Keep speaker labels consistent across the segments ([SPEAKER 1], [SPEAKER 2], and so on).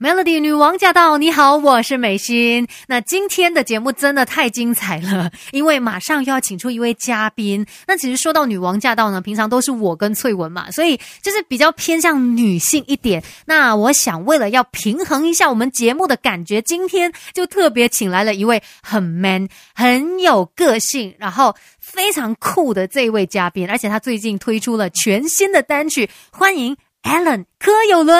[SPEAKER 1] Melody 女王驾到！你好，我是美心。那今天的节目真的太精彩了，因为马上又要请出一位嘉宾。那其实说到女王驾到呢，平常都是我跟翠文嘛，所以就是比较偏向女性一点。那我想为了要平衡一下我们节目的感觉，今天就特别请来了一位很 man、很有个性，然后非常酷的这一位嘉宾，而且他最近推出了全新的单曲，欢迎 Alan 柯有伦。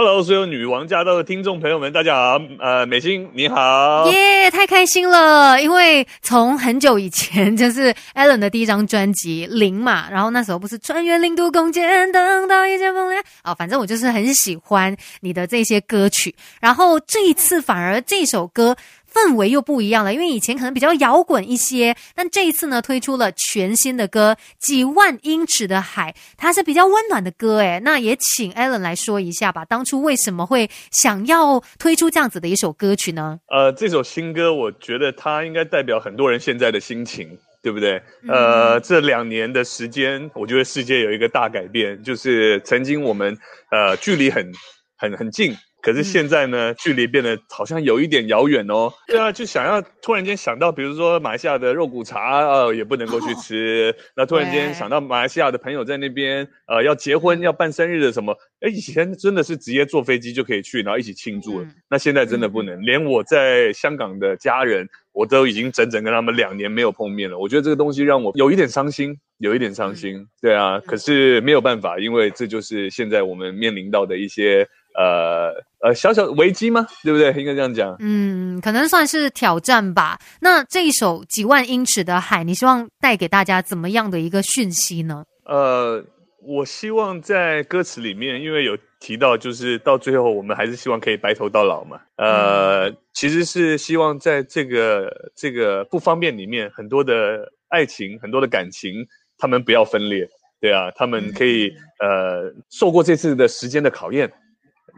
[SPEAKER 2] Hello，所有女王驾到的听众朋友们，大家好。呃，美心你好，
[SPEAKER 1] 耶，太开心了！因为从很久以前就是 Alan 的第一张专辑《零》嘛，然后那时候不是穿越零度空间，等到一阵风来啊，反正我就是很喜欢你的这些歌曲。然后这一次反而这首歌。氛围又不一样了，因为以前可能比较摇滚一些，但这一次呢推出了全新的歌《几万英尺的海》，它是比较温暖的歌诶。那也请 Alan 来说一下吧，当初为什么会想要推出这样子的一首歌曲呢？
[SPEAKER 2] 呃，这首新歌我觉得它应该代表很多人现在的心情，对不对？呃，这两年的时间，我觉得世界有一个大改变，就是曾经我们呃距离很很很近。可是现在呢，距离变得好像有一点遥远哦。对啊，就想要突然间想到，比如说马来西亚的肉骨茶，呃，也不能够去吃。那突然间想到马来西亚的朋友在那边，呃，要结婚要办生日的什么？哎，以前真的是直接坐飞机就可以去，然后一起庆祝。那现在真的不能，连我在香港的家人，我都已经整整跟他们两年没有碰面了。我觉得这个东西让我有一点伤心，有一点伤心。对啊，可是没有办法，因为这就是现在我们面临到的一些。呃呃，小小危机吗？对不对？应该这样讲。
[SPEAKER 1] 嗯，可能算是挑战吧。那这一首几万英尺的海，你希望带给大家怎么样的一个讯息呢？
[SPEAKER 2] 呃，我希望在歌词里面，因为有提到，就是到最后我们还是希望可以白头到老嘛。呃，其实是希望在这个这个不方便里面，很多的爱情，很多的感情，他们不要分裂。对啊，他们可以呃受过这次的时间的考验。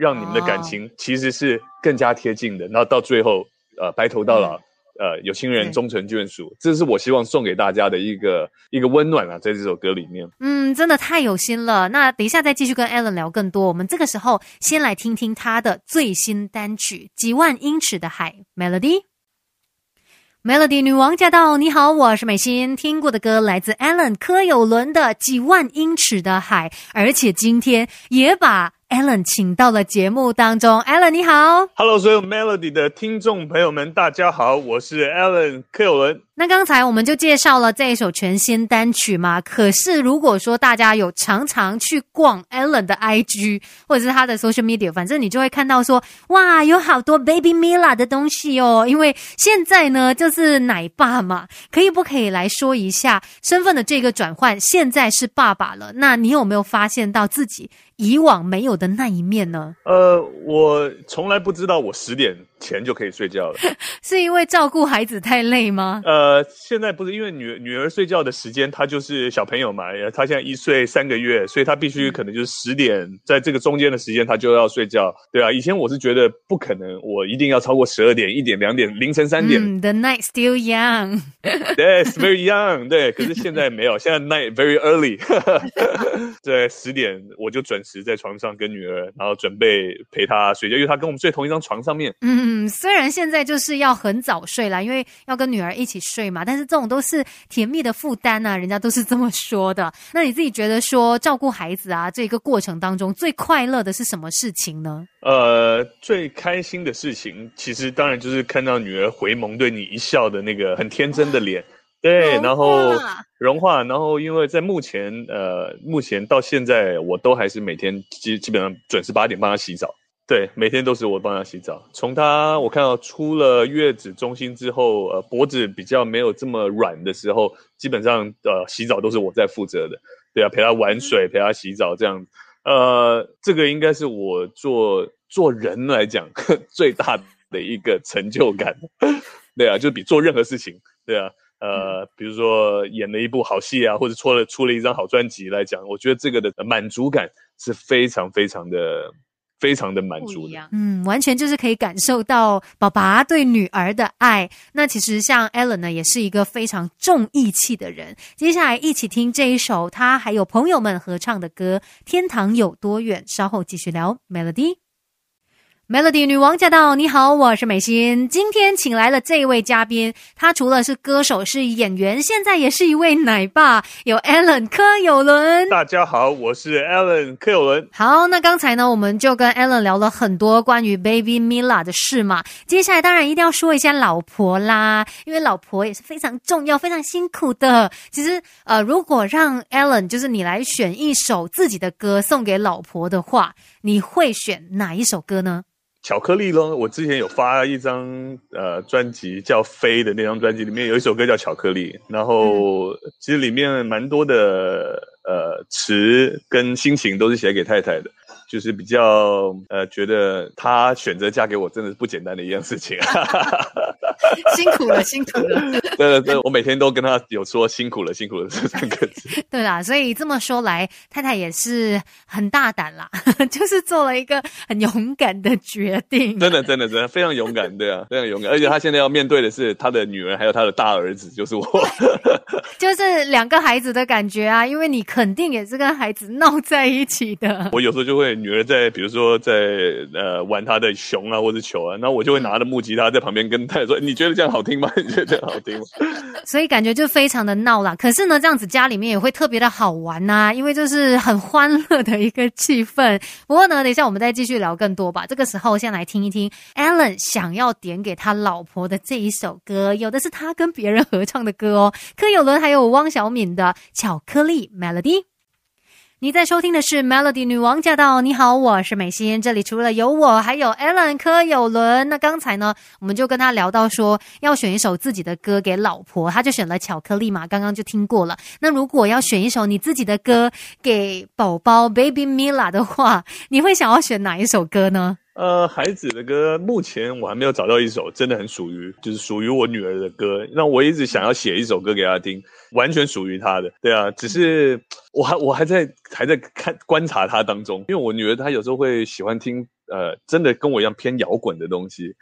[SPEAKER 2] 让你们的感情其实是更加贴近的，然后到最后，呃，白头到老，呃，有情人终成眷属，这是我希望送给大家的一个一个温暖啊，在这首歌里面。
[SPEAKER 1] 嗯，真的太有心了。那等一下再继续跟 Alan 聊更多。我们这个时候先来听听他的最新单曲《几万英尺的海》Melody。Melody 女王驾到！你好，我是美心。听过的歌来自 Alan 柯有伦的《几万英尺的海》，而且今天也把。Allen 请到了节目当中，Allen 你好
[SPEAKER 2] ，Hello，所有 Melody 的听众朋友们，大家好，我是 Allen 柯有伦。
[SPEAKER 1] 那刚才我们就介绍了这一首全新单曲嘛，可是如果说大家有常常去逛 Alan 的 IG 或者是他的 social media，反正你就会看到说，哇，有好多 Baby Mila 的东西哦，因为现在呢就是奶爸嘛，可以不可以来说一下身份的这个转换？现在是爸爸了，那你有没有发现到自己以往没有的那一面呢？
[SPEAKER 2] 呃，我从来不知道我十点。前就可以睡觉了，
[SPEAKER 1] 是因为照顾孩子太累吗？
[SPEAKER 2] 呃，现在不是因为女女儿睡觉的时间，她就是小朋友嘛，她现在一岁三个月，所以她必须可能就是十点，在这个中间的时间，她就要睡觉，对啊。以前我是觉得不可能，我一定要超过十二点、一点、两点、凌晨三点。
[SPEAKER 1] The night still young.
[SPEAKER 2] Yes, very young. 对，可是现在没有，现在 night very early. 在十点我就准时在床上跟女儿，然后准备陪她睡觉，因为她跟我们睡同一张床上面。
[SPEAKER 1] 嗯。嗯，虽然现在就是要很早睡啦，因为要跟女儿一起睡嘛，但是这种都是甜蜜的负担啊，人家都是这么说的。那你自己觉得说照顾孩子啊，这个过程当中最快乐的是什么事情呢？
[SPEAKER 2] 呃，最开心的事情，其实当然就是看到女儿回眸对你一笑的那个很天真的脸，对，然后融化，然后因为在目前呃，目前到现在我都还是每天基基本上准时八点帮她洗澡。对，每天都是我帮他洗澡。从他我看到出了月子中心之后，呃，脖子比较没有这么软的时候，基本上呃洗澡都是我在负责的。对啊，陪他玩水，陪他洗澡这样。呃，这个应该是我做做人来讲 最大的一个成就感。对啊，就比做任何事情，对啊，呃，比如说演了一部好戏啊，或者出了出了一张好专辑来讲，我觉得这个的满足感是非常非常的。非常的满足的，
[SPEAKER 1] 嗯，完全就是可以感受到爸爸对女儿的爱。那其实像 Ellen 呢，也是一个非常重义气的人。接下来一起听这一首他还有朋友们合唱的歌《天堂有多远》，稍后继续聊 Melody。Melody 女王驾到！你好，我是美心。今天请来了这位嘉宾，他除了是歌手、是演员，现在也是一位奶爸，有 Alan 柯有伦。
[SPEAKER 2] 大家好，我是 Alan 柯有伦。
[SPEAKER 1] 好，那刚才呢，我们就跟 Alan 聊了很多关于 Baby Mila 的事嘛。接下来当然一定要说一下老婆啦，因为老婆也是非常重要、非常辛苦的。其实，呃，如果让 Alan 就是你来选一首自己的歌送给老婆的话，你会选哪一首歌呢？
[SPEAKER 2] 巧克力咯，我之前有发一张呃专辑叫《飞》的那张专辑，里面有一首歌叫《巧克力》，然后其实里面蛮多的呃词跟心情都是写给太太的。就是比较呃，觉得她选择嫁给我真的是不简单的一件事情，
[SPEAKER 1] 辛苦了，辛苦了。
[SPEAKER 2] 对对对，我每天都跟她有说辛苦了，辛苦了这三个字。
[SPEAKER 1] 对啦，所以这么说来，太太也是很大胆啦，就是做了一个很勇敢的决定。
[SPEAKER 2] 真的，真的，真的非常勇敢，对啊，非常勇敢。而且她现在要面对的是她的女儿，还有她的大儿子，就是我，
[SPEAKER 1] 就是两个孩子的感觉啊。因为你肯定也是跟孩子闹在一起的。
[SPEAKER 2] 我有时候就会。女儿在，比如说在呃玩她的熊啊或者球啊，那我就会拿着木吉他在旁边跟太太说：“你觉得这样好听吗？你觉得这样好听吗？”
[SPEAKER 1] 所以感觉就非常的闹啦。可是呢，这样子家里面也会特别的好玩呐，因为就是很欢乐的一个气氛。不过呢，等一下我们再继续聊更多吧。这个时候先来听一听 Alan 想要点给他老婆的这一首歌，有的是他跟别人合唱的歌哦，柯有伦还有汪小敏的《巧克力 Melody》。你在收听的是 Melody 女王驾到！你好，我是美心。这里除了有我，还有 Alan 柯有伦。那刚才呢，我们就跟他聊到说，要选一首自己的歌给老婆，他就选了巧克力嘛。刚刚就听过了。那如果要选一首你自己的歌给宝宝 Baby Mila 的话，你会想要选哪一首歌呢？
[SPEAKER 2] 呃，孩子的歌，目前我还没有找到一首真的很属于，就是属于我女儿的歌。那我一直想要写一首歌给她听，完全属于她的。对啊，只是我还我还在还在看观察她当中，因为我女儿她有时候会喜欢听，呃，真的跟我一样偏摇滚的东西。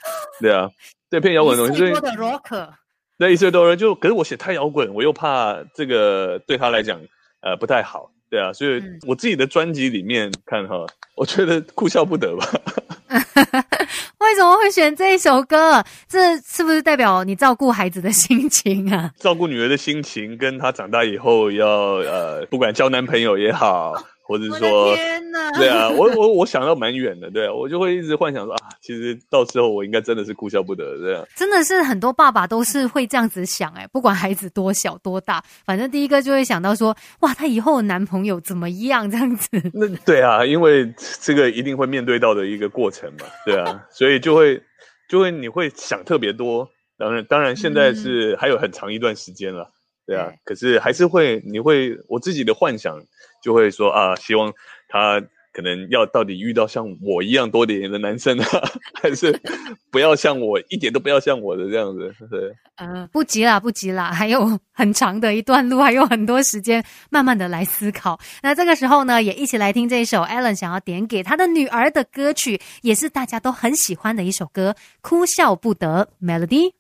[SPEAKER 2] 对啊，对偏摇滚的东西。
[SPEAKER 1] 一岁多的 rock。
[SPEAKER 2] 对，一岁多人就，可是我写太摇滚，我又怕这个对她来讲，呃，不太好。对啊，所以我自己的专辑里面看哈，我觉得哭笑不得吧。
[SPEAKER 1] 为什么会选这一首歌？这是不是代表你照顾孩子的心情啊？
[SPEAKER 2] 照顾女儿的心情，跟她长大以后要呃，不管交男朋友也好。或者是说，对啊，我我我想到蛮远的，对，我就会一直幻想说啊，其实到时候我应该真的是哭笑不得这样。
[SPEAKER 1] 真的是很多爸爸都是会这样子想，哎，不管孩子多小多大，反正第一个就会想到说，哇，他以后的男朋友怎么样这样子。
[SPEAKER 2] 那对啊，因为这个一定会面对到的一个过程嘛，对啊，所以就会就会你会想特别多。当然，当然现在是还有很长一段时间了，对啊，可是还是会你会我自己的幻想。就会说啊，希望他可能要到底遇到像我一样多点的男生啊，还是不要像我一点都不要像我的这样子，对。
[SPEAKER 1] 嗯，不急啦，不急啦，还有很长的一段路，还有很多时间，慢慢的来思考。那这个时候呢，也一起来听这一首 Alan 想要点给他的女儿的歌曲，也是大家都很喜欢的一首歌，《哭笑不得》Melody。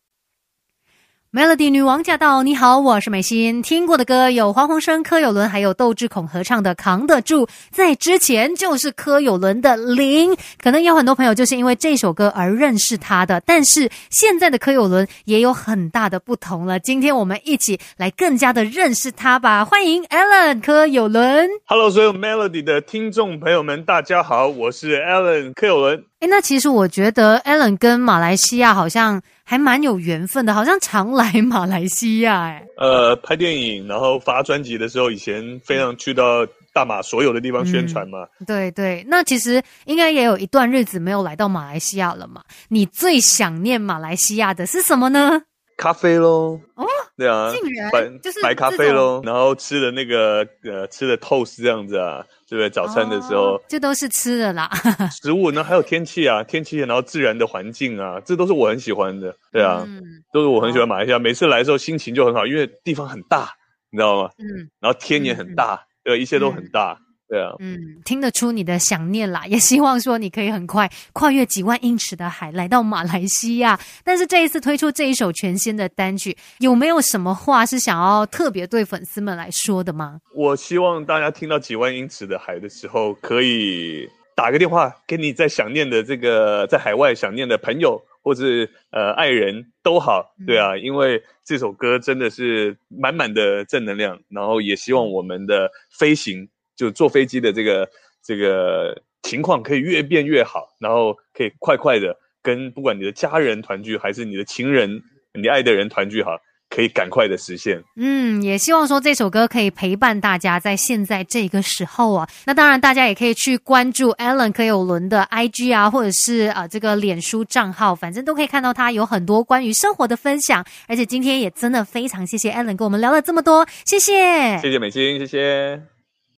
[SPEAKER 1] Melody 女王驾到！你好，我是美心。听过的歌有黄鸿升、柯有伦，还有窦智孔合唱的《扛得住》。在之前就是柯有伦的《零》，可能有很多朋友就是因为这首歌而认识他的。但是现在的柯有伦也有很大的不同了。今天我们一起来更加的认识他吧。欢迎 Alan 柯有伦。
[SPEAKER 2] Hello，所有 Melody 的听众朋友们，大家好，我是 Alan 柯有伦。
[SPEAKER 1] 哎，那其实我觉得 Alan 跟马来西亚好像还蛮有缘分的，好像常来马来西亚。哎，
[SPEAKER 2] 呃，拍电影，然后发专辑的时候，以前非常去到大马所有的地方宣传嘛。
[SPEAKER 1] 对对，那其实应该也有一段日子没有来到马来西亚了嘛。你最想念马来西亚的是什么呢？
[SPEAKER 2] 咖啡喽。哦，对啊，
[SPEAKER 1] 白就是
[SPEAKER 2] 白咖啡喽，然后吃的那个呃，吃的 toast 这样子啊。对不对？早餐的时候，
[SPEAKER 1] 这都是吃的啦。
[SPEAKER 2] 食物呢，还有天气啊，天气，然后自然的环境啊，这都是我很喜欢的。对啊，都是我很喜欢马来西亚。每次来的时候心情就很好，因为地方很大，你知道吗？嗯。然后天也很大，对，一切都很大。对啊，
[SPEAKER 1] 嗯，听得出你的想念啦，也希望说你可以很快跨越几万英尺的海来到马来西亚。但是这一次推出这一首全新的单曲，有没有什么话是想要特别对粉丝们来说的吗？
[SPEAKER 2] 我希望大家听到几万英尺的海的时候，可以打个电话给你在想念的这个在海外想念的朋友或是呃爱人都好，对啊，因为这首歌真的是满满的正能量，然后也希望我们的飞行就坐飞机的这个这个情况可以越变越好，然后可以快快的跟不管你的家人团聚还是你的情人你爱的人团聚哈。可以赶快的实现，
[SPEAKER 1] 嗯，也希望说这首歌可以陪伴大家在现在这个时候啊。那当然，大家也可以去关注 Alan 柯有伦的 IG 啊，或者是啊这个脸书账号，反正都可以看到他有很多关于生活的分享。而且今天也真的非常谢谢 Alan 跟我们聊了这么多，谢谢，
[SPEAKER 2] 谢谢美心，谢谢。